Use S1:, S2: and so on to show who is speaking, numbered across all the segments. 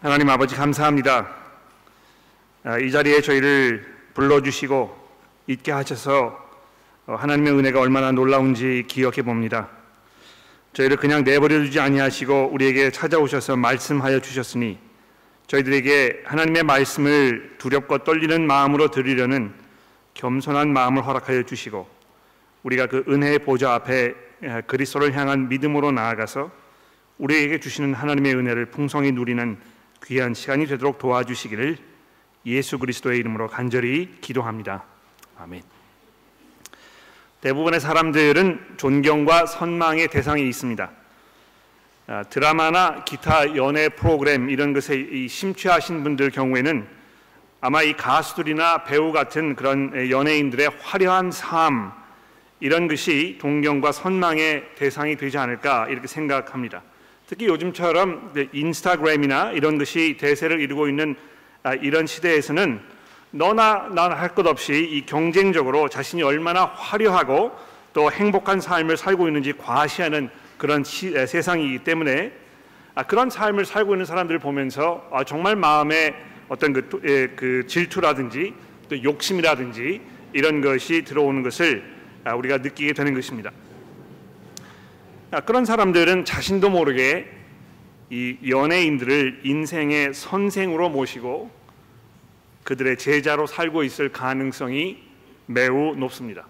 S1: 하나님 아버지 감사합니다. 아, 이 자리에 저희를 불러주시고 있게 하셔서 어, 하나님의 은혜가 얼마나 놀라운지 기억해 봅니다. 저희를 그냥 내버려 두지 아니하시고 우리에게 찾아오셔서 말씀하여 주셨으니 저희들에게 하나님의 말씀을 두렵고 떨리는 마음으로 들으려는 겸손한 마음을 허락하여 주시고 우리가 그 은혜의 보좌 앞에 그리스도를 향한 믿음으로 나아가서 우리에게 주시는 하나님의 은혜를 풍성히 누리는 귀한 시간이 되도록 도와주시기를 예수 그리스도의 이름으로 간절히 기도합니다. 아멘. 대부분의 사람들은 존경과 선망의 대상이 있습니다. 아, 드라마나 기타 연애 프로그램 이런 것에 심취하신 분들 경우에는 아마 이 가수들이나 배우 같은 그런 연예인들의 화려한 삶 이런 것이 동경과 선망의 대상이 되지 않을까 이렇게 생각합니다. 특히 요즘처럼 인스타그램이나 이런 것이 대세를 이루고 있는 아, 이런 시대에서는 너나 나나 할 것 없이 이 경쟁적으로 자신이 얼마나 화려하고 또 행복한 삶을 살고 있는지 과시하는 그런 시, 세상이기 때문에 아, 그런 삶을 살고 있는 사람들을 보면서 아, 정말 마음에 어떤 그, 그 질투라든지 또 욕심이라든지 이런 것이 들어오는 것을 아, 우리가 느끼게 되는 것입니다. 아, 그런 사람들은 자신도 모르게 이 연예인들을 인생의 선생으로 모시고 그들의 제자로 살고 있을 가능성이 매우 높습니다.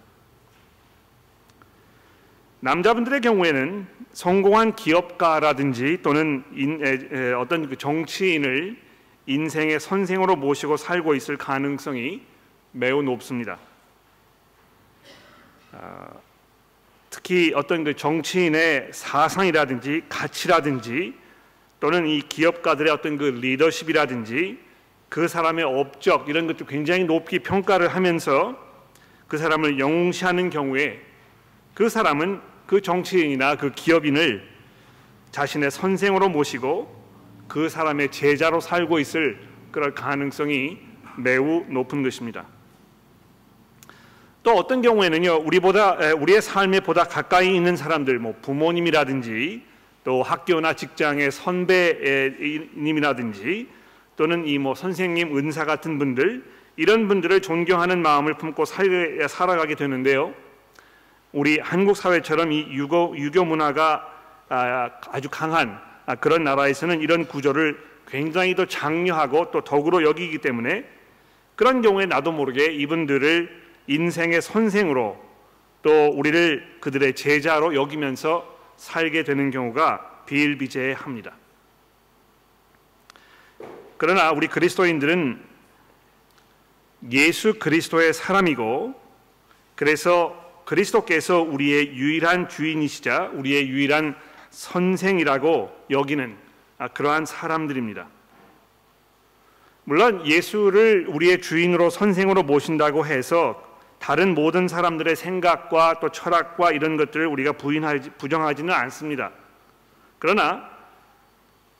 S1: 남자분들의 경우에는 성공한 기업가라든지 또는 인, 에, 에, 어떤 그 정치인을 인생의 선생으로 모시고 살고 있을 가능성이 매우 높습니다. 아, 특히 어떤 그 정치인의 사상이라든지 가치라든지 또는 이 기업가들의 어떤 그 리더십이라든지 그 사람의 업적 이런 것도 굉장히 높이 평가를 하면서 그 사람을 영웅시하는 경우에 그 사람은 그 정치인이나 그 기업인을 자신의 선생으로 모시고 그 사람의 제자로 살고 있을 그럴 가능성이 매우 높은 것입니다. 또 어떤 경우에는요 우리보다 우리의 삶에 보다 가까이 있는 사람들 뭐 부모님이라든지 또 학교나 직장의 선배님이라든지 또는 이 뭐 선생님 은사 같은 분들 이런 분들을 존경하는 마음을 품고 살아가게 되는데요. 우리 한국 사회처럼 이 유교, 유교 문화가 아, 아주 강한 아, 그런 나라에서는 이런 구조를 굉장히 더 장려하고 또 덕으로 여기기 때문에 그런 경우에 나도 모르게 이분들을 인생의 선생으로 또 우리를 그들의 제자로 여기면서 살게 되는 경우가 비일비재합니다. 그러나 우리 그리스도인들은 예수 그리스도의 사람이고 그래서 그리스도께서 우리의 유일한 주인이시자 우리의 유일한 선생이라고 여기는 그러한 사람들입니다. 물론 예수를 우리의 주인으로 선생으로 모신다고 해서 다른 모든 사람들의 생각과 또 철학과 이런 것들을 우리가 부인하지 부정하지는 않습니다. 그러나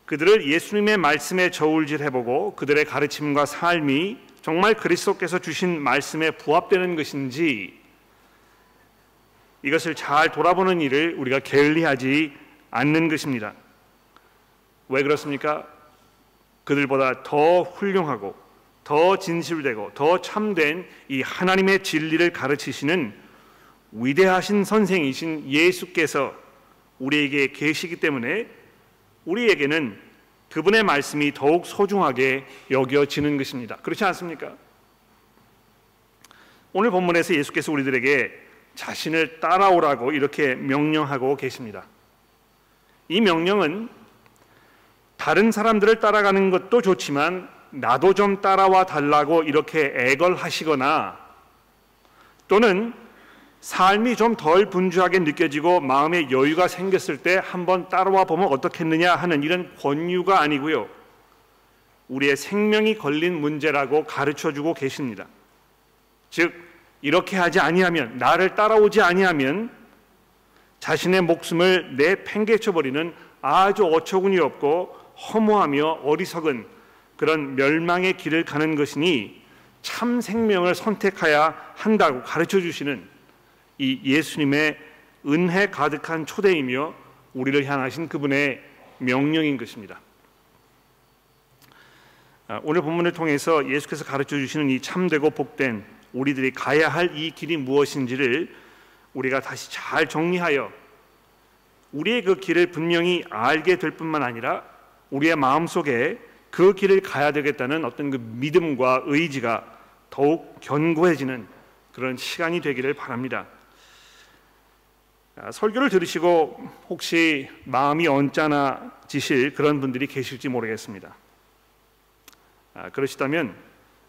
S1: 그들을 예수님의 말씀에 저울질해 보고 그들의 가르침과 삶이 정말 그리스도께서 주신 말씀에 부합되는 것인지 이것을 잘 돌아보는 일을 우리가 게을리하지 않는 것입니다. 왜 그렇습니까? 그들보다 더 훌륭하고 더 진실되고 더 참된 이 하나님의 진리를 가르치시는 위대하신 선생이신 예수께서 우리에게 계시기 때문에 우리에게는 그분의 말씀이 더욱 소중하게 여겨지는 것입니다. 그렇지 않습니까? 오늘 본문에서 예수께서 우리들에게 자신을 따라오라고 이렇게 명령하고 계십니다. 이 명령은 다른 사람들을 따라가는 것도 좋지만 나도 좀 따라와 달라고 이렇게 애걸하시거나 또는 삶이 좀 덜 분주하게 느껴지고 마음에 여유가 생겼을 때 한번 따라와 보면 어떻겠느냐 하는 이런 권유가 아니고요. 우리의 생명이 걸린 문제라고 가르쳐 주고 계십니다. 즉 이렇게 하지 아니하면 나를 따라오지 아니하면 자신의 목숨을 내팽개쳐 버리는 아주 어처구니 없고 허무하며 어리석은 그런 멸망의 길을 가는 것이니 참 생명을 선택해야 한다고 가르쳐 주시는 이 예수님의 은혜 가득한 초대이며 우리를 향하신 그분의 명령인 것입니다. 아, 오늘 본문을 통해서 예수께서 가르쳐 주시는 이 참되고 복된 우리들이 가야 할 이 길이 무엇인지를 우리가 다시 잘 정리하여 우리의 그 길을 분명히 알게 될 뿐만 아니라 우리의 마음 속에 그 길을 가야 되겠다는 어떤 그 믿음과 의지가 더욱 견고해지는 그런 시간이 되기를 바랍니다. 아, 설교를 들으시고 혹시 마음이 언짢아지실 그런 분들이 계실지 모르겠습니다. 아, 그러시다면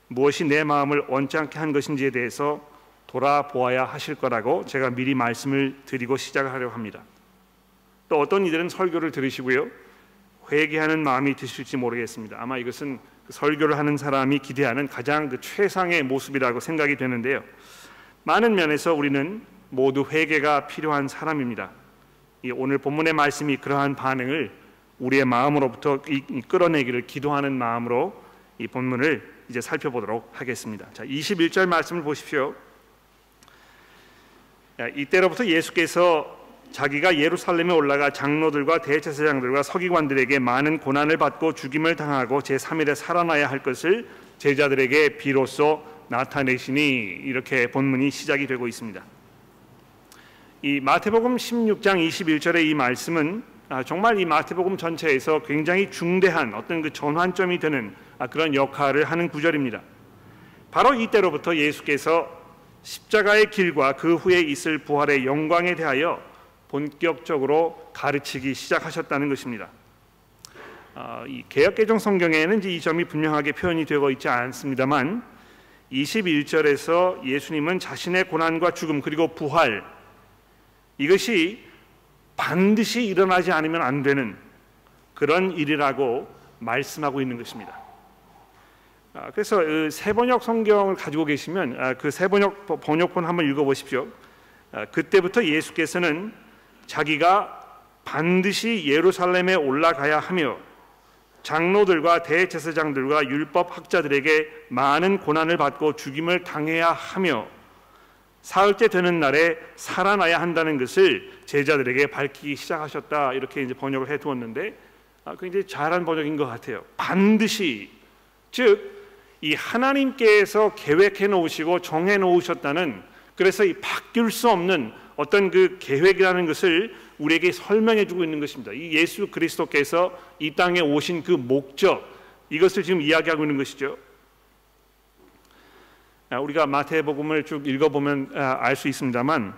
S1: 무엇이 내 마음을 언짢게 한 것인지에 대해서 돌아보아야 하실 거라고 제가 미리 말씀을 드리고 시작을 하려고 합니다. 또 어떤 이들은 설교를 들으시고요 회개하는 마음이 드실지 모르겠습니다. 아마 이것은 그 설교를 하는 사람이 기대하는 가장 그 최상의 모습이라고 생각이 되는데요. 많은 면에서 우리는 모두 회개가 필요한 사람입니다. 오늘 본문의 말씀이 그러한 반응을 우리의 마음으로부터 끌어내기를 기도하는 마음으로 이 본문을 이제 살펴보도록 하겠습니다. 자, 21절 말씀을 보십시오. 이때로부터 예수께서 자기가 예루살렘에 올라가 장로들과 대제사장들과 서기관들에게 많은 고난을 받고 죽임을 당하고 제3일에 살아나야 할 것을 제자들에게 비로소 나타내시니 이렇게 본문이 시작이 되고 있습니다. 이 마태복음 16장 21절의 이 말씀은 아, 정말 이 마태복음 전체에서 굉장히 중대한 어떤 그 전환점이 되는 아, 그런 역할을 하는 구절입니다. 바로 이때로부터 예수께서 십자가의 길과 그 후에 있을 부활의 영광에 대하여 본격적으로 가르치기 시작하셨다는 것입니다. 어, 이 개혁개정 성경에는 이 점이 분명하게 표현이 되고 있지 않습니다만 21절에서 예수님은 자신의 고난과 죽음 그리고 부활 이것이 반드시 일어나지 않으면 안 되는 그런 일이라고 말씀하고 있는 것입니다. 아, 그래서 그 세번역 성경을 가지고 계시면 아, 그 세번역 번역본 한번 읽어보십시오. 아, 그때부터 예수께서는 자기가 반드시 예루살렘에 올라가야 하며 장로들과 대제사장들과 율법 학자들에게 많은 고난을 받고 죽임을 당해야 하며 사흘째 되는 날에 살아나야 한다는 것을 제자들에게 밝히기 시작하셨다 이렇게 이제 번역을 해두었는데 아, 굉장히 잘한 번역인 것 같아요. 반드시 즉 이 하나님께서 계획해 놓으시고 정해 놓으셨다는 그래서 이 바뀔 수 없는 어떤 그 계획이라는 것을 우리에게 설명해 주고 있는 것입니다. 이 예수 그리스도께서 이 땅에 오신 그 목적 이것을 지금 이야기하고 있는 것이죠. 아, 우리가 마태복음을 쭉 읽어보면 아, 알수 있습니다만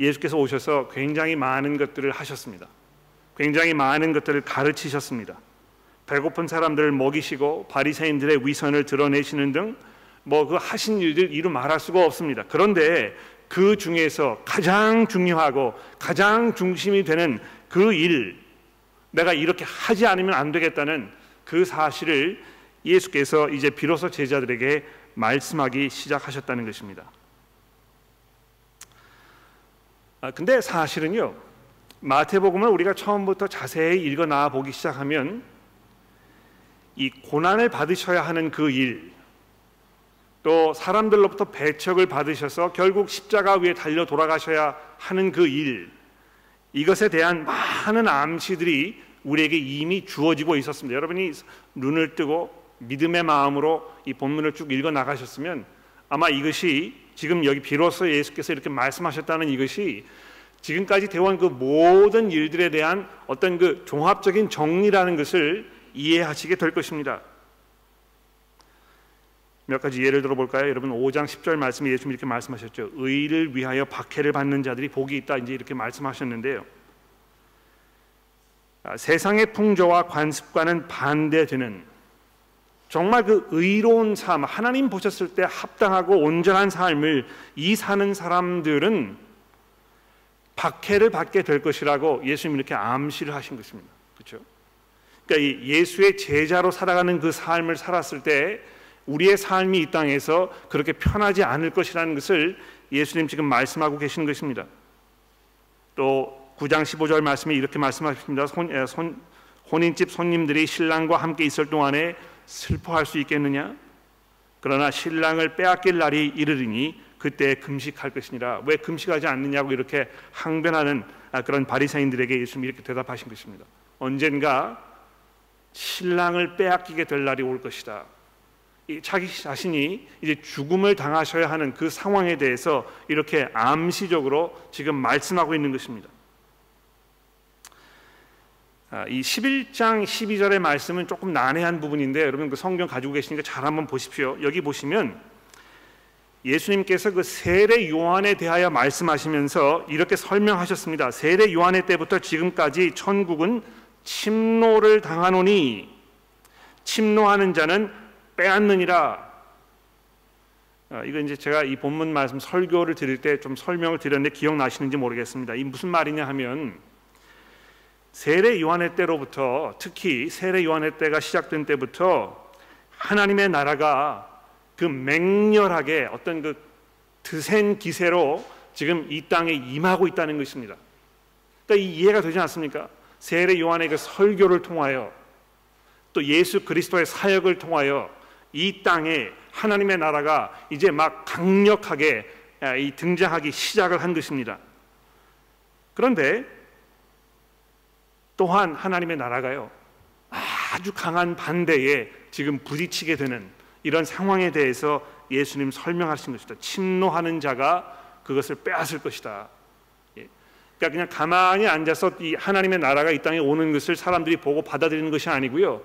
S1: 예수께서 오셔서 굉장히 많은 것들을 하셨습니다. 굉장히 많은 것들을 가르치셨습니다. 배고픈 사람들을 먹이시고 바리새인들의 위선을 드러내시는 등 뭐 그 하신 일들 이루 말할 수가 없습니다. 그런데 그 중에서 가장 중요하고 가장 중심이 되는 그 일, 내가 이렇게 하지 않으면 안 되겠다는 그 사실을 예수께서 이제 비로소 제자들에게 말씀하기 시작하셨다는 것입니다. 아, 근데 사실은요, 마태복음을 우리가 처음부터 자세히 읽어 나와 보기 시작하면 이 고난을 받으셔야 하는 그 일, 또 사람들로부터 배척을 받으셔서 결국 십자가 위에 달려 돌아가셔야 하는 그 일, 이것에 대한 많은 암시들이 우리에게 이미 주어지고 있었습니다. 여러분이 눈을 뜨고 믿음의 마음으로 이 본문을 쭉 읽어 나가셨으면 아마 이것이 지금 여기 비로소 예수께서 이렇게 말씀하셨다는 이것이 지금까지 되어온 그 모든 일들에 대한 어떤 그 종합적인 정리라는 것을 이해하시게 될 것입니다. 몇 가지 예를 들어 볼까요? 여러분 5장 10절 말씀에 예수님 이렇게 말씀하셨죠. 의를 위하여 박해를 받는 자들이 복이 있다 이제 이렇게 말씀하셨는데요. 아, 세상의 풍조와 관습과는 반대되는 정말 그 의로운 삶, 하나님 보셨을 때 합당하고 온전한 삶을 이 사는 사람들은 박해를 받게 될 것이라고 예수님 이렇게 암시를 하신 것입니다. 그렇죠? 그러니까 예수의 제자로 살아가는 그 삶을 살았을 때 우리의 삶이 이 땅에서 그렇게 편하지 않을 것이라는 것을 예수님 지금 말씀하고 계시는 것입니다. 또 9장 15절 말씀에 이렇게 말씀하십니다. 손, 손, 혼인집 손님들이 신랑과 함께 있을 동안에 슬퍼할 수 있겠느냐? 그러나 신랑을 빼앗길 날이 이르리니 그때 금식할 것이니라. 왜 금식하지 않느냐고 이렇게 항변하는 아, 그런 바리새인들에게 예수님이 이렇게 대답하신 것입니다. 언젠가 신랑을 빼앗기게 될 날이 올 것이다. 자기 자신이 이제 죽음을 당하셔야 하는 그 상황에 대해서 이렇게 암시적으로 지금 말씀하고 있는 것입니다. 아, 이 11장 12절의 말씀은 조금 난해한 부분인데 여러분 그 성경 가지고 계시니까 잘 한번 보십시오. 여기 보시면 예수님께서 그 세례 요한에 대하여 말씀하시면서 이렇게 설명하셨습니다. 세례 요한의 때부터 지금까지 천국은 침노를 당하노니 침노하는 자는 빼앗느니라. 아, 이거 이제 제가 이 본문 말씀 설교를 드릴 때 좀 설명을 드렸는데 기억나시는지 모르겠습니다. 이 무슨 말이냐 하면 세례 요한의 때로부터 특히 세례 요한의 때가 시작된 때부터 하나님의 나라가 그 맹렬하게 어떤 그 드센 기세로 지금 이 땅에 임하고 있다는 것입니다. 그러니까 이 이해가 되지 않습니까? 세례 요한의 그 설교를 통하여 또 예수 그리스도의 사역을 통하여 이 땅에 하나님의 나라가 이제 막 강력하게 등장하기 시작을 한 것입니다. 그런데 또한 하나님의 나라가요 아주 강한 반대에 지금 부딪히게 되는 이런 상황에 대해서 예수님 설명하신 것이다. 침노하는 자가 그것을 빼앗을 것이다. 예. 그러니까 그냥 가만히 앉아서 이 하나님의 나라가 이 땅에 오는 것을 사람들이 보고 받아들이는 것이 아니고요.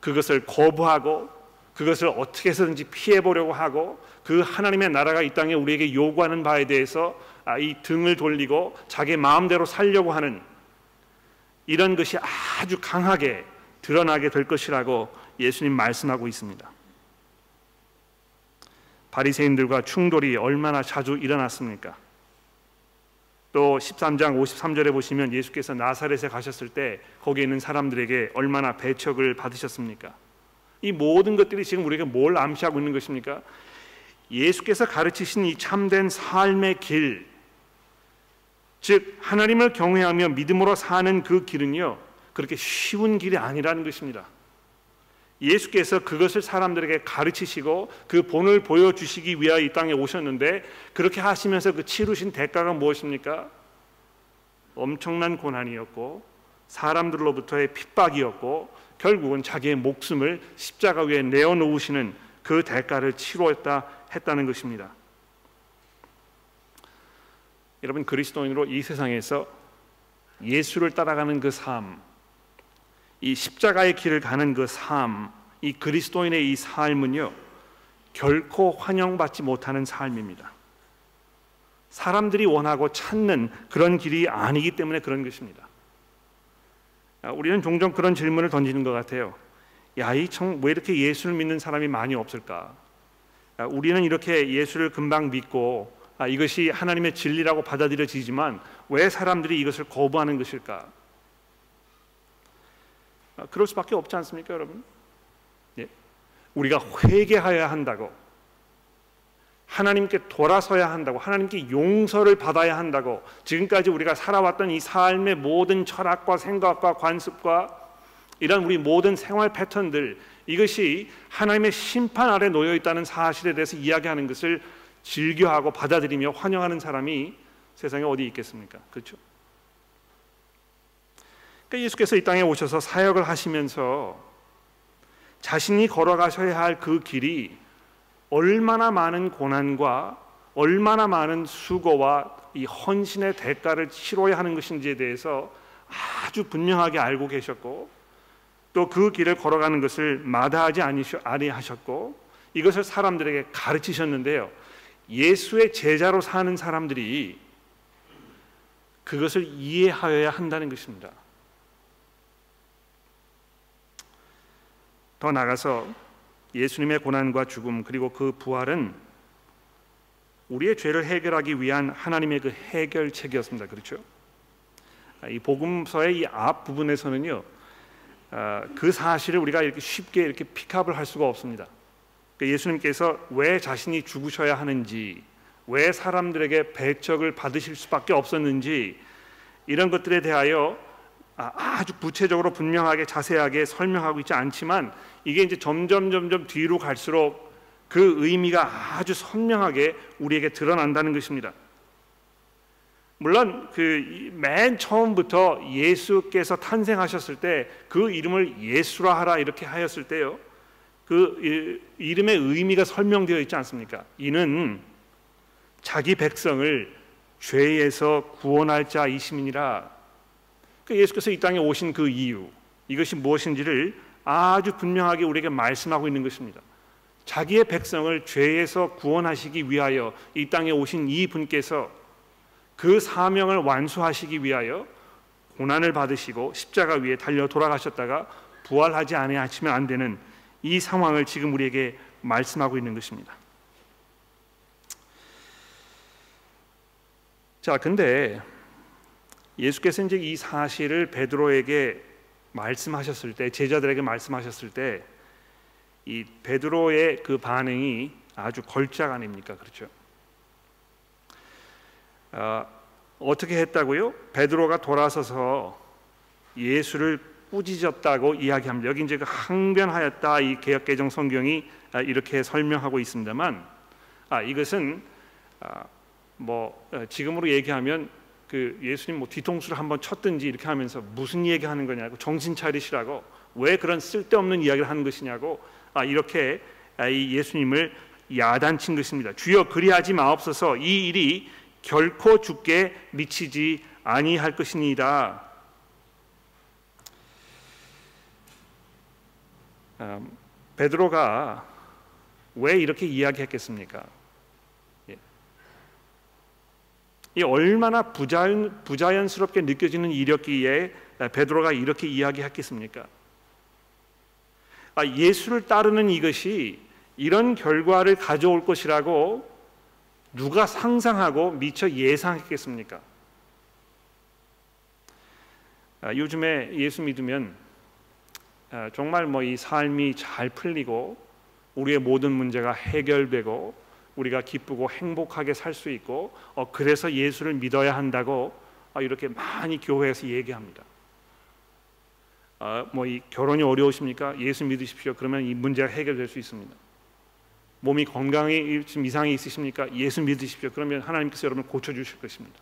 S1: 그것을 거부하고 그것을 어떻게 해서든지 피해 보려고 하고 그 하나님의 나라가 이 땅에 우리에게 요구하는 바에 대해서 아, 이 등을 돌리고 자기 마음대로 살려고 하는 이런 것이 아주 강하게 드러나게 될 것이라고 예수님 말씀하고 있습니다. 바리새인들과 충돌이 얼마나 자주 일어났습니까? 또 13장 53절에 보시면 예수께서 나사렛에 가셨을 때 거기에 있는 사람들에게 얼마나 배척을 받으셨습니까? 이 모든 것들이 지금 우리가 뭘 암시하고 있는 것입니까? 예수께서 가르치신 이 참된 삶의 길, 즉 하나님을 경외하며 믿음으로 사는 그 길은요 그렇게 쉬운 길이 아니라는 것입니다. 예수께서 그것을 사람들에게 가르치시고 그 본을 보여주시기 위하여 이 땅에 오셨는데 그렇게 하시면서 그 치르신 대가가 무엇입니까? 엄청난 고난이었고 사람들로부터의 핍박이었고 결국은 자기의 목숨을 십자가 위에 내어놓으시는 그 대가를 치루었다 했다는 것입니다. 여러분 그리스도인으로 이 세상에서 예수를 따라가는 그 삶, 이 십자가의 길을 가는 그 삶, 이 그리스도인의 이 삶은요 결코 환영받지 못하는 삶입니다. 사람들이 원하고 찾는 그런 길이 아니기 때문에 그런 것입니다. 아, 우리는 종종 그런 질문을 던지는 것 같아요. 야, 이왜 이렇게 예수를 믿는 사람이 많이 없을까? 아, 우리는 이렇게 예수를 금방 믿고 아, 이것이 하나님의 진리라고 받아들여지지만 왜 사람들이 이것을 거부하는 것일까? 아, 그럴 수밖에 없지 않습니까, 여러분? 예. 우리가 회개하여야 한다고, 하나님께 돌아서야 한다고, 하나님께 용서를 받아야 한다고, 지금까지 우리가 살아왔던 이 삶의 모든 철학과 생각과 관습과 이런 우리 모든 생활 패턴들 이것이 하나님의 심판 아래 놓여 있다는 사실에 대해서 이야기하는 것을 즐겨하고 받아들이며 환영하는 사람이 세상에 어디 있겠습니까? 그렇죠? 그러니까 예수께서 이 땅에 오셔서 사역을 하시면서 자신이 걸어가셔야 할 그 길이 얼마나 많은 고난과 얼마나 많은 수고와 이 헌신의 대가를 치러야 하는 것인지에 대해서 아주 분명하게 알고 계셨고 또 그 길을 걸어가는 것을 마다하지 아니하셨고 이것을 사람들에게 가르치셨는데요. 예수의 제자로 사는 사람들이 그것을 이해하여야 한다는 것입니다. 더 나가서 예수님의 고난과 죽음 그리고 그 부활은 우리의 죄를 해결하기 위한 하나님의 그 해결책이었습니다. 그렇죠? 이 복음서의 이 앞 부분에서는요, 아, 그 사실을 우리가 이렇게 쉽게 이렇게 픽업을 할 수가 없습니다. 그러니까 예수님께서 왜 자신이 죽으셔야 하는지, 왜 사람들에게 배척을 받으실 수밖에 없었는지 이런 것들에 대하여 아, 아주 구체적으로 분명하게 자세하게 설명하고 있지 않지만 이게 이제 점점 점점 뒤로 갈수록 그 의미가 아주 선명하게 우리에게 드러난다는 것입니다. 물론 그 맨 처음부터 예수께서 탄생하셨을 때 그 이름을 예수라 하라 이렇게 하였을 때요. 그 이름의 의미가 설명되어 있지 않습니까? 이는 자기 백성을 죄에서 구원할 자이심이니라. 그 예수께서 이 땅에 오신 그 이유 이것이 무엇인지를 아주 분명하게 우리에게 말씀하고 있는 것입니다. 자기의 백성을 죄에서 구원하시기 위하여 이 땅에 오신 이 분께서 그 사명을 완수하시기 위하여 고난을 받으시고 십자가 위에 달려 돌아가셨다가 부활하지 아니하시면 안 되는 이 상황을 지금 우리에게 말씀하고 있는 것입니다. 자, 근데 예수께서 이제 이 사실을 베드로에게 말씀하셨을 때 제자들에게 말씀하셨을 때 이 베드로의 그 반응이 아주 걸작 아닙니까? 그렇죠? 어, 어떻게 했다고요? 베드로가 돌아서서 예수를 꾸짖었다고 이야기합니다. 여기 이제 그 항변하였다 이 개혁 개정 성경이 아, 이렇게 설명하고 있습니다만 아, 이것은 아, 뭐 어, 지금으로 얘기하면 그 예수님 뭐 뒤통수를 한번 쳤든지 이렇게 하면서 무슨 얘기하는 거냐고 정신 차리시라고 왜 그런 쓸데없는 이야기를 하는 것이냐고 아 이렇게 아, 이 예수님을 야단친 것입니다. 주여 그리하지 마옵소서 이 일이 결코 죽게 미치지 아니할 것이니이다. 음, 베드로가 왜 이렇게 이야기했겠습니까? 이 얼마나 부자연, 부자연스럽게 느껴지는 일이었기에 베드로가 이렇게 이야기했겠습니까? 아, 예수를 따르는 이것이 이런 결과를 가져올 것이라고 누가 상상하고 미처 예상했겠습니까? 아, 요즘에 예수 믿으면 아, 정말 뭐 이 삶이 잘 풀리고 우리의 모든 문제가 해결되고 우리가 기쁘고 행복하게 살 수 있고 어, 그래서 예수를 믿어야 한다고 어, 이렇게 많이 교회에서 얘기합니다. 어, 뭐이 결혼이 어려우십니까? 예수 믿으십시오. 그러면 이 문제가 해결될 수 있습니다. 몸이 건강에 좀 이상이 있으십니까? 예수 믿으십시오. 그러면 하나님께서 여러분 고쳐 주실 것입니다.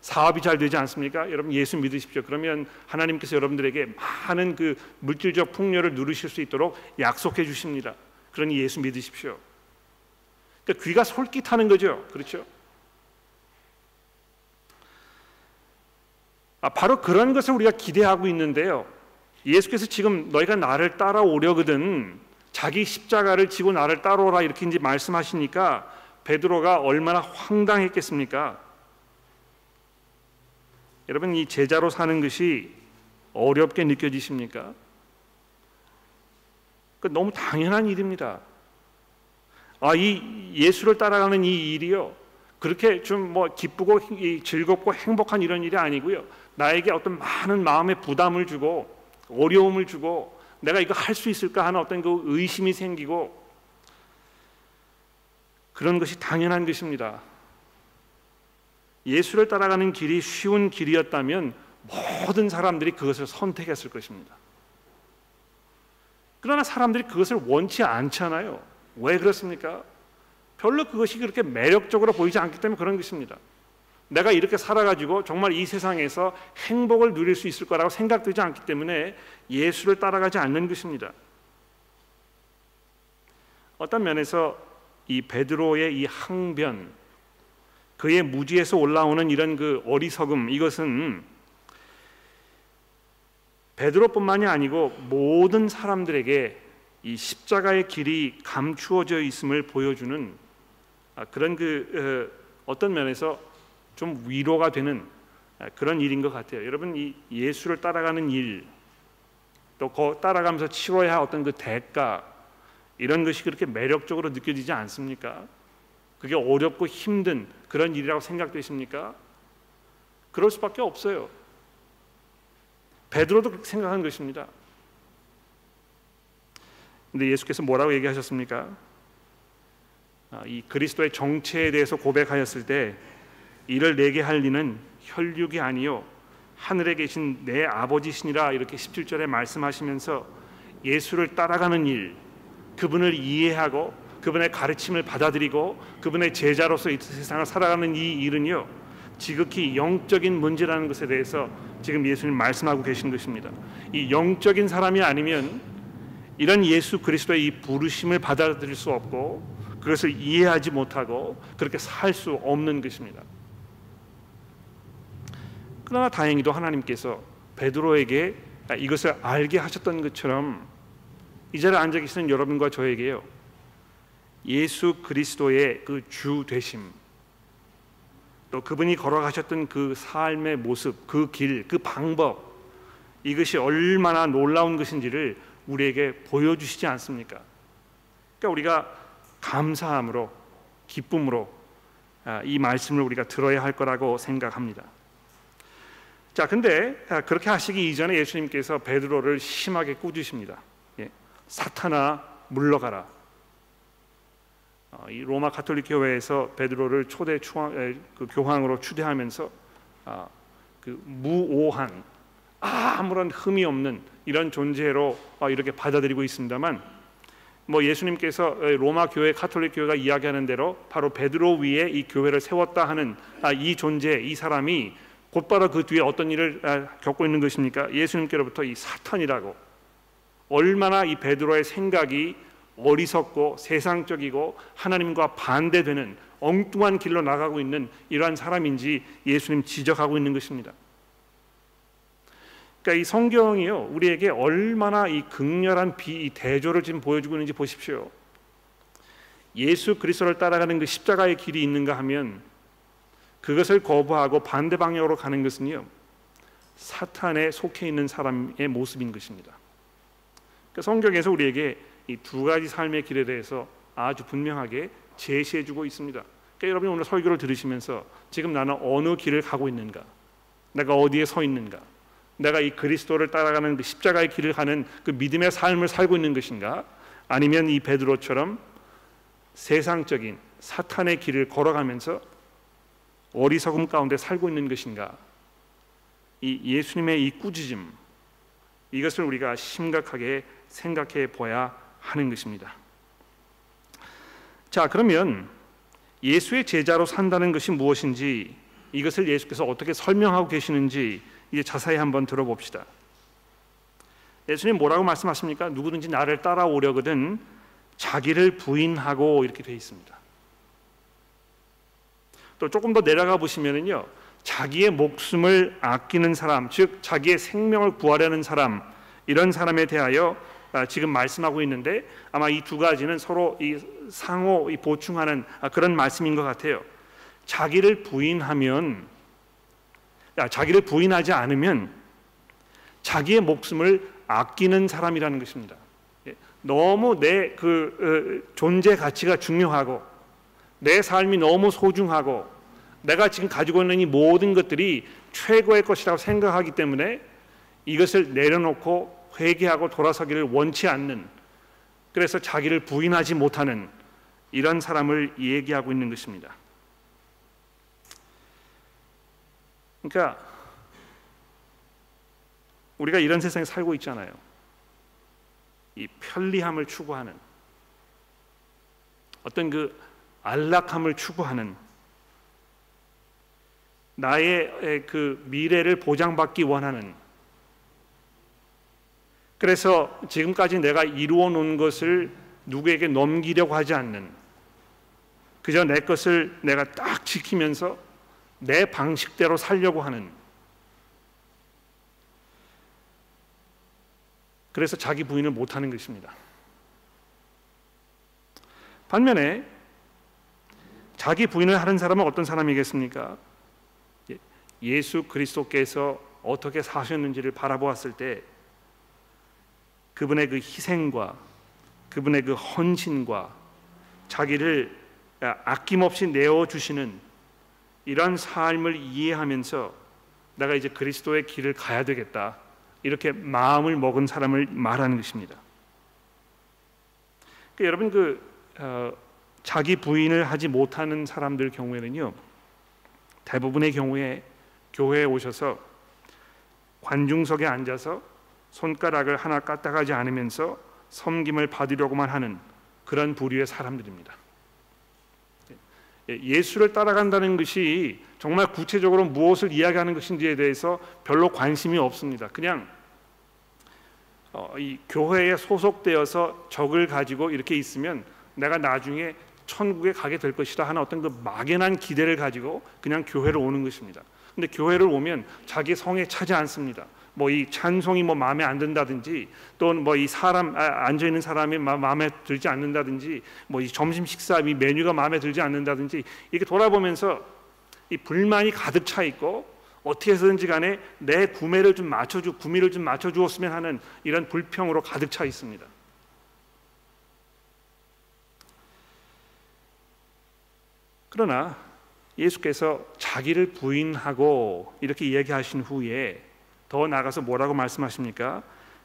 S1: 사업이 잘 되지 않습니까? 여러분 예수 믿으십시오. 그러면 하나님께서 여러분들에게 많은 그 물질적 풍요를 누리실 수 있도록 약속해 주십니다. 그러니 예수 믿으십시오. 그러니까 귀가 솔깃하는 거죠. 그렇죠? 아, 바로 그런 것을 우리가 기대하고 있는데요. 예수께서 지금 너희가 나를 따라오려거든 자기 십자가를 지고 나를 따라오라 이렇게 이제 말씀하시니까 베드로가 얼마나 황당했겠습니까? 여러분 이 제자로 사는 것이 어렵게 느껴지십니까? 그 너무 당연한 일입니다. 아, 이 예수를 따라가는 이 일이요. 그렇게 좀 뭐 기쁘고 즐겁고 행복한 이런 일이 아니고요. 나에게 어떤 많은 마음의 부담을 주고 어려움을 주고 내가 이거 할 수 있을까 하는 어떤 그 의심이 생기고 그런 것이 당연한 것입니다. 예수를 따라가는 길이 쉬운 길이었다면 모든 사람들이 그것을 선택했을 것입니다. 그러나 사람들이 그것을 원치 않잖아요. 왜 그렇습니까? 별로 그것이 그렇게 매력적으로 보이지 않기 때문에 그런 것입니다. 내가 이렇게 살아가지고 정말 이 세상에서 행복을 누릴 수 있을 거라고 생각되지 않기 때문에 예수를 따라가지 않는 것입니다. 어떤 면에서 이 베드로의 이 항변, 그의 무지에서 올라오는 이런 그 어리석음 이것은 베드로뿐만이 아니고 모든 사람들에게 이 십자가의 길이 감추어져 있음을 보여주는 아, 그런 그 어, 어떤 면에서 좀 위로가 되는 아, 그런 일인 것 같아요. 여러분 이 예수를 따라가는 일, 또 따라가면서 치러야 할 어떤 그 대가 이런 것이 그렇게 매력적으로 느껴지지 않습니까? 그게 어렵고 힘든 그런 일이라고 생각되십니까? 그럴 수밖에 없어요. 베드로도 그렇게 생각한 것입니다. 근데 예수께서 뭐라고 얘기하셨습니까? 아, 이 그리스도의 정체에 대해서 고백하였을 때 이를 내게 할 리는 혈육이 아니요 하늘에 계신 내 아버지시니라 이렇게 17절에 말씀하시면서 예수를 따라가는 일 그분을 이해하고 그분의 가르침을 받아들이고 그분의 제자로서 이 세상을 살아가는 이 일은요 지극히 영적인 문제라는 것에 대해서 지금 예수님 말씀하고 계신 것입니다. 이 영적인 사람이 아니면 이런 예수 그리스도의 이 부르심을 받아들일 수 없고 그것을 이해하지 못하고 그렇게 살 수 없는 것입니다. 그러나 다행히도 하나님께서 베드로에게 이것을 알게 하셨던 것처럼 이 자리에 앉아 계시는 여러분과 저에게요. 예수 그리스도의 그 주 되심 또 그분이 걸어가셨던 그 삶의 모습, 그 길, 그 방법 이것이 얼마나 놀라운 것인지를 우리에게 보여주시지 않습니까? 그러니까 우리가 감사함으로 기쁨으로 아, 이 말씀을 우리가 들어야 할 거라고 생각합니다. 자, 근데 아, 그렇게 하시기 이전에 예수님께서 베드로를 심하게 꾸짖습니다. 예, 사탄아 물러가라. 어, 이 로마 가톨릭 교회에서 베드로를 초대 그 교황으로 추대하면서 아, 그 무오한 아무런 흠이 없는 이런 존재로 어, 이렇게 받아들이고 있습니다만 뭐 예수님께서 로마 교회 카톨릭 교회가 이야기하는 대로 바로 베드로 위에 이 교회를 세웠다 하는 아, 이 존재 이 사람이 곧바로 그 뒤에 어떤 일을 아, 겪고 있는 것입니까? 예수님께로부터 이 사탄이라고 얼마나 이 베드로의 생각이 어리석고 세상적이고 하나님과 반대되는 엉뚱한 길로 나가고 있는 이러한 사람인지 예수님 지적하고 있는 것입니다. 그러니까 이 성경이요 우리에게 얼마나 이 극렬한 비 이 대조를 지금 보여주고 있는지 보십시오. 예수 그리스도를 따라가는 그 십자가의 길이 있는가 하면 그것을 거부하고 반대 방향으로 가는 것은요 사탄에 속해 있는 사람의 모습인 것입니다. 그러니까 성경에서 우리에게 이 두 가지 삶의 길에 대해서 아주 분명하게 제시해주고 있습니다. 그러니까 여러분이 오늘 설교를 들으시면서 지금 나는 어느 길을 가고 있는가, 내가 어디에 서 있는가, 내가 이 그리스도를 따라가는 그 십자가의 길을 가는 그 믿음의 삶을 살고 있는 것인가, 아니면 이 베드로처럼 세상적인 사탄의 길을 걸어가면서 어리석음 가운데 살고 있는 것인가? 이 예수님의 이 꾸짖음 이것을 우리가 심각하게 생각해 보아야 하는 것입니다. 자, 그러면 예수의 제자로 산다는 것이 무엇인지 이것을 예수께서 어떻게 설명하고 계시는지 이제 자세히 한번 들어봅시다. 예수님 뭐라고 말씀하십니까? 누구든지 나를 따라오려거든 자기를 부인하고 이렇게 돼 있습니다. 또 조금 더 내려가 보시면은요. 자기의 목숨을 아끼는 사람, 즉 자기의 생명을 구하려는 사람 이런 사람에 대하여 아, 지금 말씀하고 있는데 아마 이 두 가지는 서로 이 상호 보충하는 아, 그런 말씀인 것 같아요. 자기를 부인하면 자기를 부인하지 않으면 자기의 목숨을 아끼는 사람이라는 것입니다. 예, 너무 내그 어, 존재 가치가 중요하고 내 삶이 너무 소중하고 내가 지금 가지고 있는 이 모든 것들이 최고의 것이라고 생각하기 때문에 이것을 내려놓고 회개하고 돌아서기를 원치 않는 그래서 자기를 부인하지 못하는 이런 사람을 얘기하고 있는 것입니다. 그러니까 우리가 이런 세상에 살고 있잖아요. 이 편리함을 추구하는 어떤 그 안락함을 추구하는 나의 그 미래를 보장받기 원하는 그래서 지금까지 내가 이루어 놓은 것을 누구에게 넘기려고 하지 않는 그저 내 것을 내가 딱 지키면서 내 방식대로 살려고 하는 그래서 자기 부인을 못 하는 것입니다. 반면에 자기 부인을 하는 사람은 어떤 사람이겠습니까? 예, 예수 그리스도께서 어떻게 사셨는지를 바라보았을 때 그분의 그 희생과 그분의 그 헌신과 자기를 아낌없이 내어 주시는 이런 삶을 이해하면서 내가 이제 그리스도의 길을 가야 되겠다 이렇게 마음을 먹은 사람을 말하는 것입니다. 그러니까 여러분 그 어, 자기 부인을 하지 못하는 사람들 경우에는요 대부분의 경우에 교회에 오셔서 관중석에 앉아서 손가락을 하나 까딱하지 않으면서 섬김을 받으려고만 하는 그런 부류의 사람들입니다. 예, 예수를 따라간다는 것이 정말 구체적으로 무엇을 이야기하는 것인지에 대해서 별로 관심이 없습니다. 그냥 어, 이 교회에 소속되어서 적을 가지고 이렇게 있으면 내가 나중에 천국에 가게 될 것이다 하는 어떤 그 막연한 기대를 가지고 그냥 교회를 오는 것입니다. 근데 교회를 오면 자기 성에 차지 않습니다. 뭐 이 찬송이 뭐 마음에 안 든다든지 또는 뭐 이 사람 아, 앉아 있는 사람이 마음에 들지 않는다든지 뭐 이 점심 식사 이 메뉴가 마음에 들지 않는다든지 이렇게 돌아보면서 이 불만이 가득 차 있고 어떻게 해서든지 간에 내 구매를 좀 맞춰주 구미를 좀 맞춰 주었으면 하는 이런 불평으로 가득 차 있습니다. 그러나 예수께서 자기를 부인하고 이렇게 얘기하신 후에 더 나가서 뭐라고 말씀하십니까?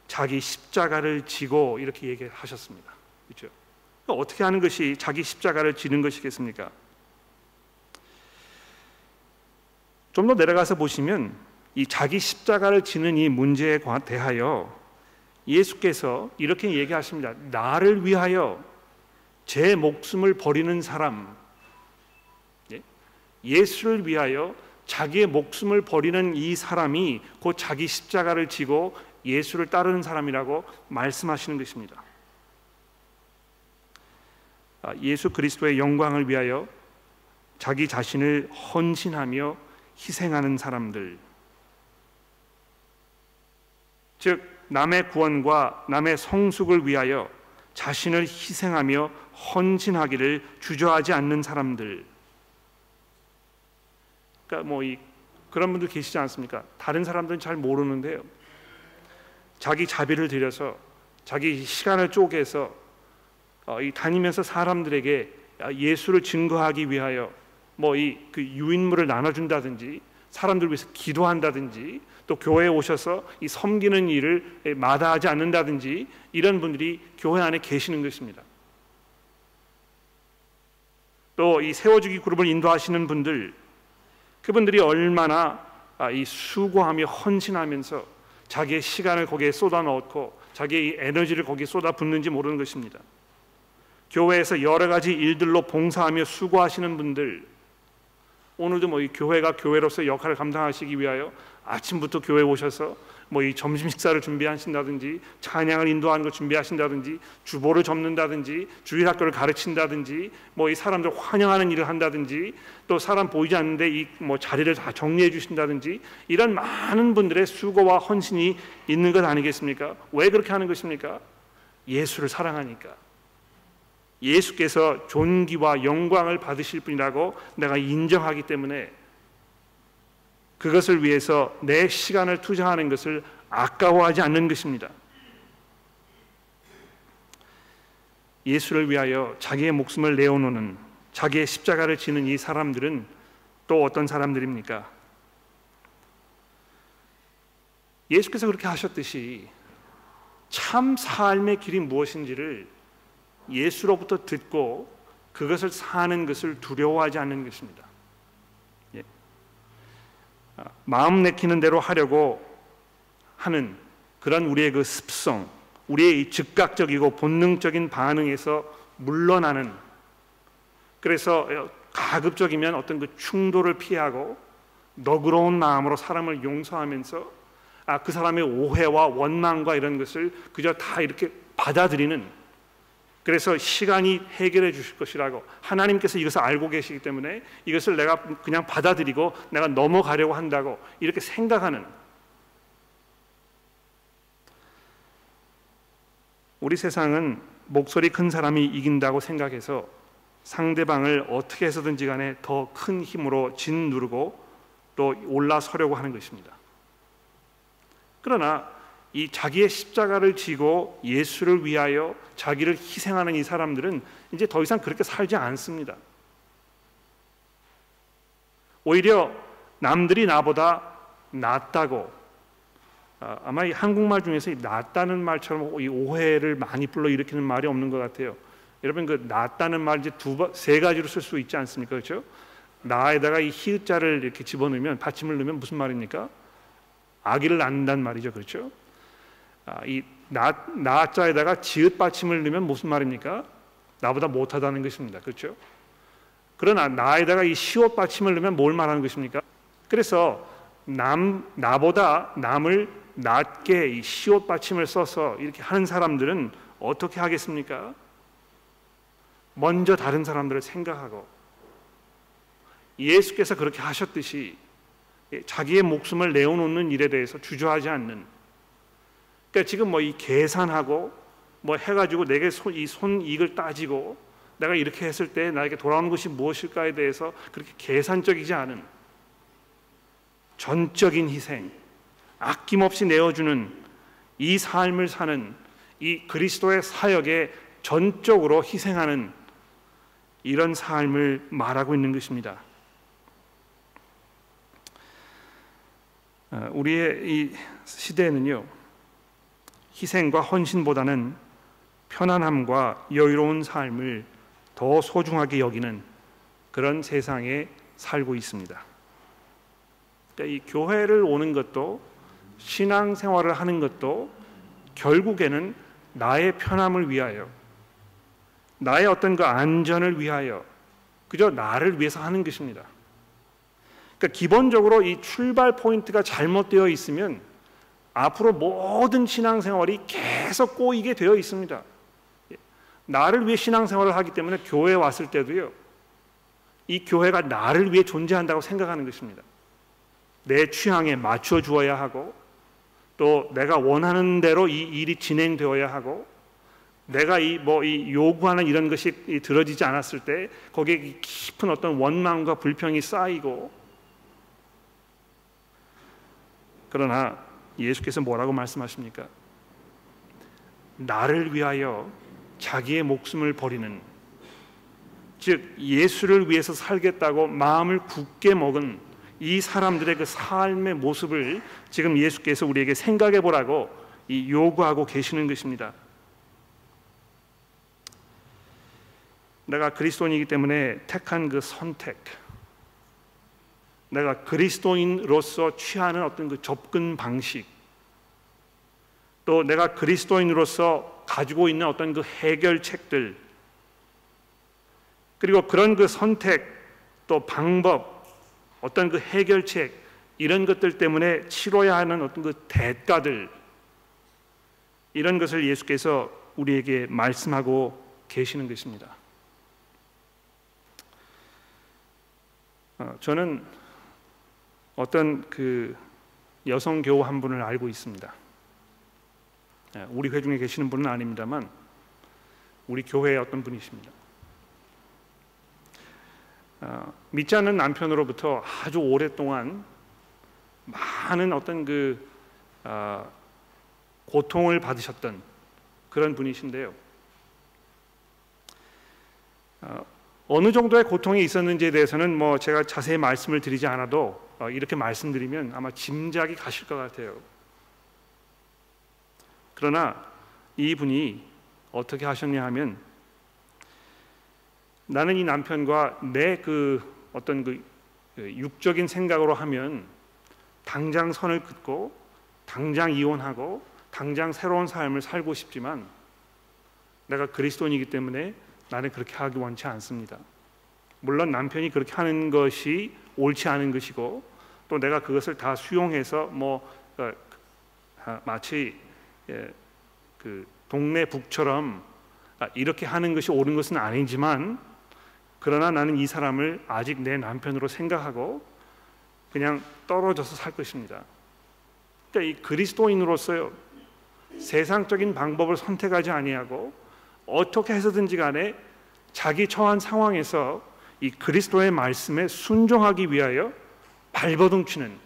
S1: 자기 십자가를 지고 이렇게 얘기하셨습니다. 그렇죠? 어떻게 하는 것이 자기 십자가를 지는 것이겠습니까? 좀 더 내려가서 보시면 이 자기 십자가를 지는 이 문제에 대하여 예수께서 이렇게 얘기하십니다. 나를 위하여 제 목숨을 버리는 사람, 예수를 위하여 자기의 목숨을 버리는 이 사람이 곧 자기 십자가를 지고 예수를 따르는 사람이라고 말씀하시는 것입니다. 아, 예수 그리스도의 영광을 위하여 자기 자신을 헌신하며 희생하는 사람들, 즉 남의 구원과 남의 성숙을 위하여 자신을 희생하며 헌신하기를 주저하지 않는 사람들. 그러니까 뭐 이 그런 분들 계시지 않습니까? 다른 사람들은 잘 모르는데요. 자기 자비를 들여서 자기 시간을 쪼개서 어, 이 다니면서 사람들에게 예수를 증거하기 위하여 뭐 이 그 유인물을 나눠준다든지 사람들 위해서 기도한다든지 또 교회에 오셔서 이 섬기는 일을 마다하지 않는다든지 이런 분들이 교회 안에 계시는 것입니다. 또 이 세워주기 그룹을 인도하시는 분들 그분들이 얼마나 아, 이 수고하며 헌신하면서 자기의 시간을 거기에 쏟아 넣고 자기의 에너지를 거기에 쏟아 붓는지 모르는 것입니다. 교회에서 여러 가지 일들로 봉사하며 수고하시는 분들 오늘도 뭐 이 교회가 교회로서 역할을 감당하시기 위하여 아침부터 교회 오셔서 뭐 이 점심 식사를 준비하신다든지 찬양을 인도하는 걸 준비하신다든지 주보를 접는다든지 주일 학교를 가르친다든지 뭐 이 사람들 환영하는 일을 한다든지 또 사람 보이지 않는데 이 뭐 자리를 다 정리해 주신다든지 이런 많은 분들의 수고와 헌신이 있는 것 아니겠습니까? 왜 그렇게 하는 것입니까? 예수를 사랑하니까. 예수께서 존귀와 영광을 받으실 분이라고 내가 인정하기 때문에 그것을 위해서 내 시간을 투자하는 것을 아까워하지 않는 것입니다. 예수를 위하여 자기의 목숨을 내어놓는 자기의 십자가를 지는 이 사람들은 또 어떤 사람들입니까? 예수께서 그렇게 하셨듯이 참 삶의 길이 무엇인지를 예수로부터 듣고 그것을 사는 것을 두려워하지 않는 것입니다. 마음 내키는 대로 하려고 하는 그런 우리의 그 습성, 우리의 즉각적이고 본능적인 반응에서 물러나는 그래서 가급적이면 어떤 그 충돌을 피하고 너그러운 마음으로 사람을 용서하면서 아, 그 사람의 오해와 원망과 이런 것을 그저 다 이렇게 받아들이는 그래서 시간이 해결해 주실 것이라고 하나님께서 이것을 알고 계시기 때문에 이것을 내가 그냥 받아들이고 내가 넘어가려고 한다고 이렇게 생각하는 우리 세상은 목소리 큰 사람이 이긴다고 생각해서 상대방을 어떻게 해서든지 간에 더 큰 힘으로 짓누르고 또 올라서려고 하는 것입니다. 그러나 이 자기의 십자가를 지고 예수를 위하여 자기를 희생하는 이 사람들은 이제 더 이상 그렇게 살지 않습니다. 오히려 남들이 나보다 낫다고 아, 아마 이 한국말 중에서 낫다는 말처럼 이 오해를 많이 불러 일으키는 말이 없는 것 같아요. 여러분 그 낫다는 말 이제 두세 가지로 쓸 수 있지 않습니까? 그렇죠? 나에다가 이 히읗자를 이렇게 집어넣으면 받침을 넣으면 무슨 말입니까? 아기를 낳는다는 말이죠. 그렇죠? 아, 이 나, 나자에다가 지읒 받침을 넣으면 무슨 말입니까? 나보다 못하다는 것입니다. 그렇죠? 그러나 나에다가 이 시옷 받침을 넣으면 뭘 말하는 것입니까? 그래서 남 나보다 남을 낮게 시옷 받침을 써서 이렇게 하는 사람들은 어떻게 하겠습니까? 먼저 다른 사람들을 생각하고 예수께서 그렇게 하셨듯이 자기의 목숨을 내어놓는 일에 대해서 주저하지 않는 그러니까 지금 뭐 이 계산하고 뭐 해가지고 내게 이 손익을 따지고 내가 이렇게 했을 때 나에게 돌아오는 것이 무엇일까에 대해서 그렇게 계산적이지 않은 전적인 희생, 아낌없이 내어주는 이 삶을 사는 이 그리스도의 사역에 전적으로 희생하는 이런 삶을 말하고 있는 것입니다. 어, 우리의 이 시대에는요 희생과 헌신보다는 편안함과 여유로운 삶을 더 소중하게 여기는 그런 세상에 살고 있습니다. 그러니까 이 교회를 오는 것도 신앙 생활을 하는 것도 결국에는 나의 편함을 위하여 나의 어떤 그 안전을 위하여 그저 나를 위해서 하는 것입니다. 그러니까 기본적으로 이 출발 포인트가 잘못되어 있으면 앞으로 모든 신앙생활이 계속 꼬이게 되어 있습니다. 나를 위해 신앙생활을 하기 때문에 교회에 왔을 때도요. 이 교회가 나를 위해 존재한다고 생각하는 것입니다. 내 취향에 맞춰 주어야 하고 또 내가 원하는 대로 이 일이 진행되어야 하고 내가 이 뭐이 뭐 요구하는 이런 것이 들어지지 않았을 때 거기에 깊은 어떤 원망과 불평이 쌓이고 그러나 예수께서 뭐라고 말씀하십니까? 나를 위하여 자기의 목숨을 버리는 즉 예수를 위해서 살겠다고 마음을 굳게 먹은 이 사람들의 그 삶의 모습을 지금 예수께서 우리에게 생각해 보라고 이 요구하고 계시는 것입니다. 내가 그리스도인이기 때문에 택한 그 선택, 내가 그리스도인으로서 취하는 어떤 그 접근 방식, 또 내가 그리스도인으로서 가지고 있는 어떤 그 해결책들, 그리고 그런 그 선택, 또 방법, 어떤 그 해결책 이런 것들 때문에 치러야 하는 어떤 그 대가들 이런 것을 예수께서 우리에게 말씀하고 계시는 것입니다. 어, 저는 어떤 그 여성 교우 한 분을 알고 있습니다. 예, 우리 회중에 계시는 분은 아닙니다만 우리 교회의 어떤 분이십니다. 어, 믿지 않는 남편으로부터 아주 오랫동안 많은 어떤 그 어, 고통을 받으셨던 그런 분이신데요. 어느 정도의 고통이 있었는지에 대해서는 뭐 제가 자세히 말씀을 드리지 않아도 어, 이렇게 말씀드리면 아마 짐작이 가실 것 같아요. 그러나 이분이 어떻게 하셨냐 하면 나는 이 남편과 내 그 어떤 그 육적인 생각으로 하면 당장 선을 긋고 당장 이혼하고 당장 새로운 삶을 살고 싶지만 내가 그리스도인이기 때문에 나는 그렇게 하기 원치 않습니다. 물론 남편이 그렇게 하는 것이 옳지 않은 것이고 또 내가 그것을 다 수용해서 뭐 어, 마치 예, 그 동네 북처럼 아, 이렇게 하는 것이 옳은 것은 아니지만 그러나 나는 이 사람을 아직 내 남편으로 생각하고 그냥 떨어져서 살 것입니다. 그러니까 이 그리스도인으로서요 세상적인 방법을 선택하지 아니하고 어떻게 해서든지 간에 자기 처한 상황에서 이 그리스도의 말씀에 순종하기 위하여 발버둥 치는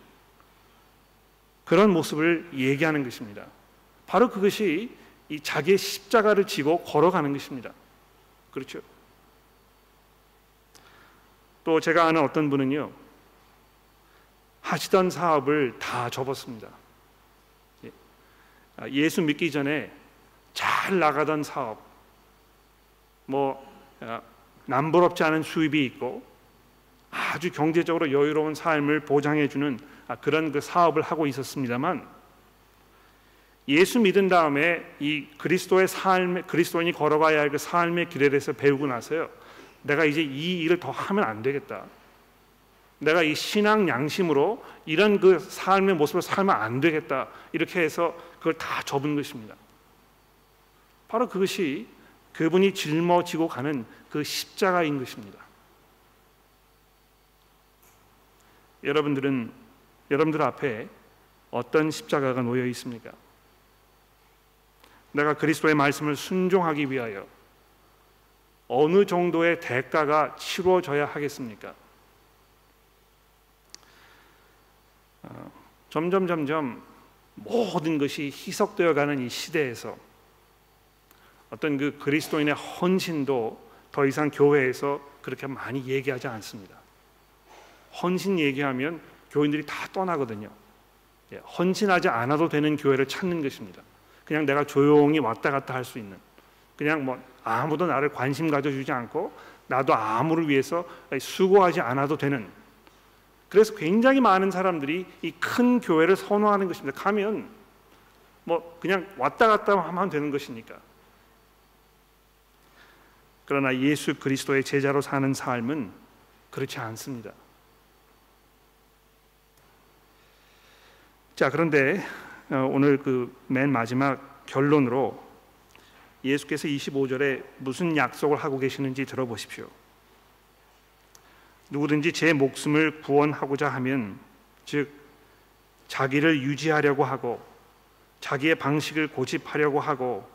S1: 그런 모습을 얘기하는 것입니다. 바로 그것이 이 자기의 십자가를 지고 걸어가는 것입니다. 그렇죠? 또 제가 아는 어떤 분은요, 하시던 사업을 다 접었습니다. 예. 아, 예수 믿기 전에 잘 나가던 사업, 뭐 아, 남부럽지 않은 수입이 있고 아주 경제적으로 여유로운 삶을 보장해 주는 아, 그런 그 사업을 하고 있었습니다만 예수 믿은 다음에 이 그리스도의 삶, 그리스도인이 걸어가야 할 그 삶의 길에 대해서 배우고 나서요, 내가 이제 이 일을 더 하면 안 되겠다. 내가 이 신앙 양심으로 이런 그 삶의 모습을 살면 안 되겠다 이렇게 해서 그걸 다 접은 것입니다. 바로 그것이 그분이 짊어지고 가는 그 십자가인 것입니다. 여러분들은 여러분들 앞에 어떤 십자가가 놓여 있습니까? 내가 그리스도의 말씀을 순종하기 위하여 어느 정도의 대가가 치루어져야 하겠습니까? 어, 점점 점점 모든 것이 희석되어 가는 이 시대에서 어떤 그 그리스도인의 헌신도 더 이상 교회에서 그렇게 많이 얘기하지 않습니다. 헌신 얘기하면 교인들이 다 떠나거든요. 예, 헌신하지 않아도 되는 교회를 찾는 것입니다. 그냥 내가 조용히 왔다 갔다 할 수 있는 그냥 뭐 아무도 나를 관심 가져주지 않고 나도 아무를 위해서 수고하지 않아도 되는 그래서 굉장히 많은 사람들이 이 큰 교회를 선호하는 것입니다. 가면 뭐 그냥 왔다 갔다 하면 되는 것이니까. 그러나 예수 그리스도의 제자로 사는 삶은 그렇지 않습니다. 자, 그런데 어, 오늘 그 맨 마지막 결론으로 예수께서 25절에 무슨 약속을 하고 계시는지 들어보십시오. 누구든지 제 목숨을 구원하고자 하면 즉 자기를 유지하려고 하고 자기의 방식을 고집하려고 하고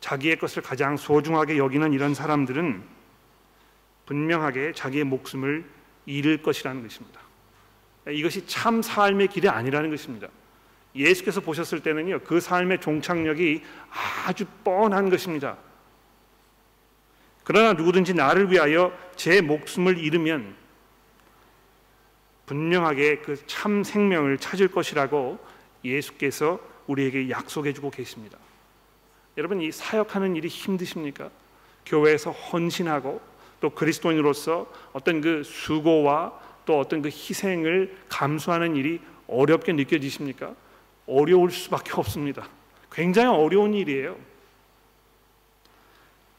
S1: 자기의 것을 가장 소중하게 여기는 이런 사람들은 분명하게 자기의 목숨을 잃을 것이라는 것입니다. 이것이 참 삶의 길이 아니라는 것입니다. 예수께서 보셨을 때는요, 그 삶의 종착역이 아주 뻔한 것입니다. 그러나 누구든지 나를 위하여 제 목숨을 잃으면 분명하게 그 참 생명을 찾을 것이라고 예수께서 우리에게 약속해 주고 계십니다. 여러분 이 사역하는 일이 힘드십니까? 교회에서 헌신하고 또 그리스도인으로서 어떤 그 수고와 또 어떤 그 희생을 감수하는 일이 어렵게 느껴지십니까? 어려울 수밖에 없습니다. 굉장히 어려운 일이에요.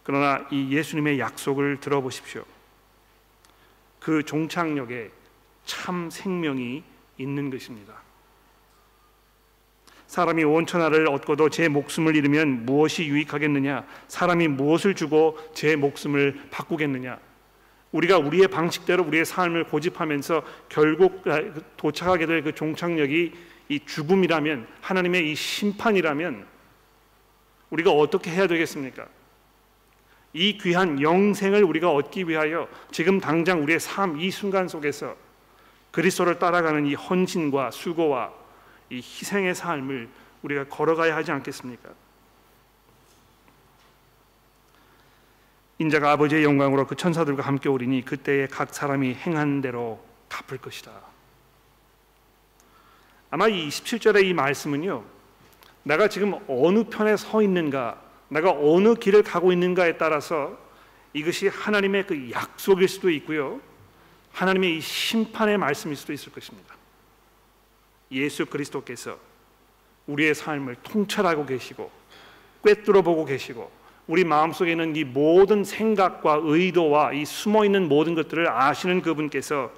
S1: 그러나 이 예수님의 약속을 들어보십시오. 그 종착역에 참 생명이 있는 것입니다. 사람이 온 천하를 얻고도 제 목숨을 잃으면 무엇이 유익하겠느냐? 사람이 무엇을 주고 제 목숨을 바꾸겠느냐? 우리가 우리의 방식대로 우리의 삶을 고집하면서 결국 도착하게 될 그 종착역이 이 죽음이라면 하나님의 이 심판이라면 우리가 어떻게 해야 되겠습니까? 이 귀한 영생을 우리가 얻기 위하여 지금 당장 우리의 삶 이 순간 속에서 그리스도를 따라가는 이 헌신과 수고와 이 희생의 삶을 우리가 걸어가야 하지 않겠습니까? 인자가 아버지의 영광으로 그 천사들과 함께 오리니 그때에 각 사람이 행한 대로 갚을 것이다. 아마 이 27절의 이 말씀은요. 내가 지금 어느 편에 서 있는가, 내가 어느 길을 가고 있는가에 따라서 이것이 하나님의 그 약속일 수도 있고요. 하나님의 이 심판의 말씀일 수도 있을 것입니다. 예수 그리스도께서 우리의 삶을 통찰하고 계시고 꿰뚫어 보고 계시고 우리 마음속에 있는 이 모든 생각과 의도와 이 숨어 있는 모든 것들을 아시는 그분께서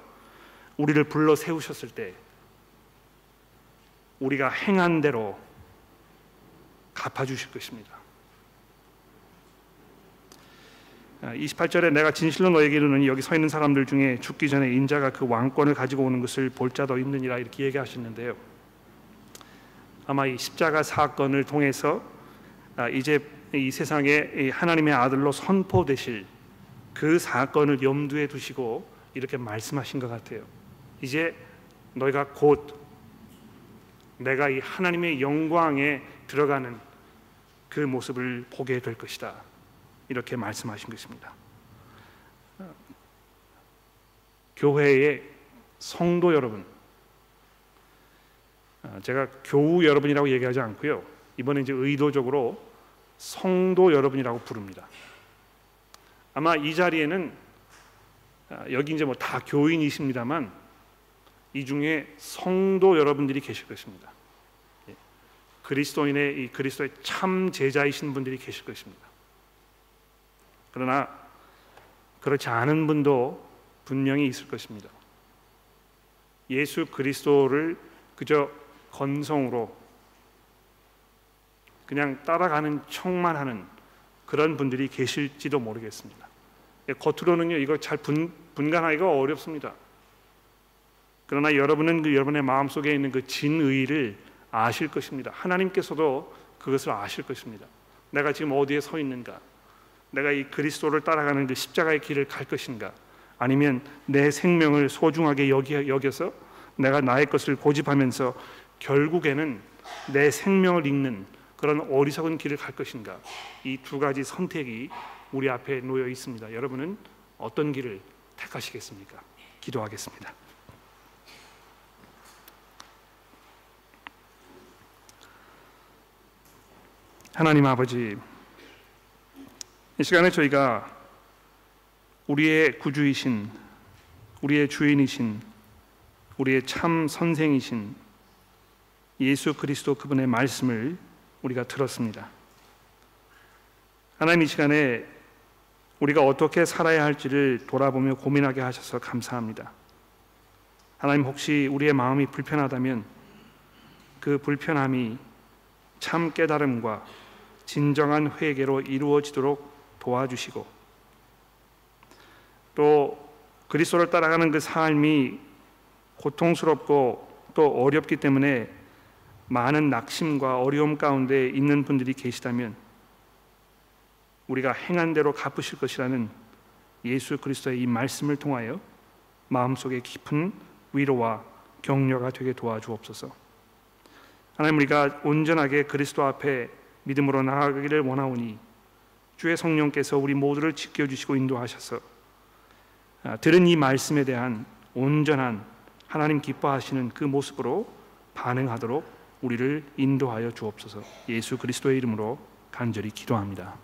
S1: 우리를 불러 세우셨을 때 우리가 행한 대로 갚아 주실 것입니다. 28절에 아, 내가 진실로 너에게 이르노니 여기 서 있는 사람들 중에 죽기 전에 인자가 그 왕권을 가지고 오는 것을 볼 자도 있느니라 이렇게 얘기하셨는데요. 아마 이 십자가 사건을 통해서 아, 이제 이 세상에 하나님의 아들로 선포되실 그 사건을 염두에 두시고 이렇게 말씀하신 것 같아요. 이제 너희가 곧 내가 이 하나님의 영광에 들어가는 그 모습을 보게 될 것이다. 이렇게 말씀하신 것입니다. 교회의 성도 여러분, 제가 교우 여러분이라고 얘기하지 않고요. 이번에 이제 의도적으로 성도 여러분이라고 부릅니다. 아마 이 자리에는 여기 이제 뭐 다 교인이십니다만 이 중에 성도 여러분들이 계실 것입니다. 예. 그리스도인의 이 그리스도의 참 제자이신 분들이 계실 것입니다. 그러나 그렇지 않은 분도 분명히 있을 것입니다. 예수 그리스도를 그저 건성으로 그냥 따라가는 척만 하는 그런 분들이 계실지도 모르겠습니다. 예, 겉으로는요 이거 잘 분, 분간하기가 어렵습니다. 그러나 여러분은 그 여러분의 마음 속에 있는 그 진의를 아실 것입니다. 하나님께서도 그것을 아실 것입니다. 내가 지금 어디에 서 있는가? 내가 이 그리스도를 따라가는 그 십자가의 길을 갈 것인가? 아니면 내 생명을 소중하게 여기, 여겨서 내가 나의 것을 고집하면서 결국에는 내 생명을 잃는 그런 어리석은 길을 갈 것인가? 이 두 가지 선택이 우리 앞에 놓여 있습니다. 여러분은 어떤 길을 택하시겠습니까? 기도하겠습니다. 하나님 아버지, 이 시간에 저희가 우리의 구주이신, 우리의 주인이신, 우리의 참 선생이신 예수 그리스도 그분의 말씀을 우리가 들었습니다. 하나님 이 시간에 우리가 어떻게 살아야 할지를 돌아보며 고민하게 하셔서 감사합니다. 하나님 혹시 우리의 마음이 불편하다면 그 불편함이 참 깨달음과 진정한 회개로 이루어지도록 도와주시고 또 그리스도를 따라가는 그 삶이 고통스럽고 또 어렵기 때문에 많은 낙심과 어려움 가운데 있는 분들이 계시다면 우리가 행한 대로 갚으실 것이라는 예수 그리스도의 이 말씀을 통하여 마음속에 깊은 위로와 격려가 되게 도와주옵소서. 하나님 우리가 온전하게 그리스도 앞에 믿음으로 나아가기를 원하오니 주의 성령께서 우리 모두를 지켜 주시고 인도하셔서 아, 들은 이 말씀에 대한 온전한 하나님 기뻐하시는 그 모습으로 반응하도록 우리를 인도하여 주옵소서. 예수 그리스도의 이름으로 간절히 기도합니다.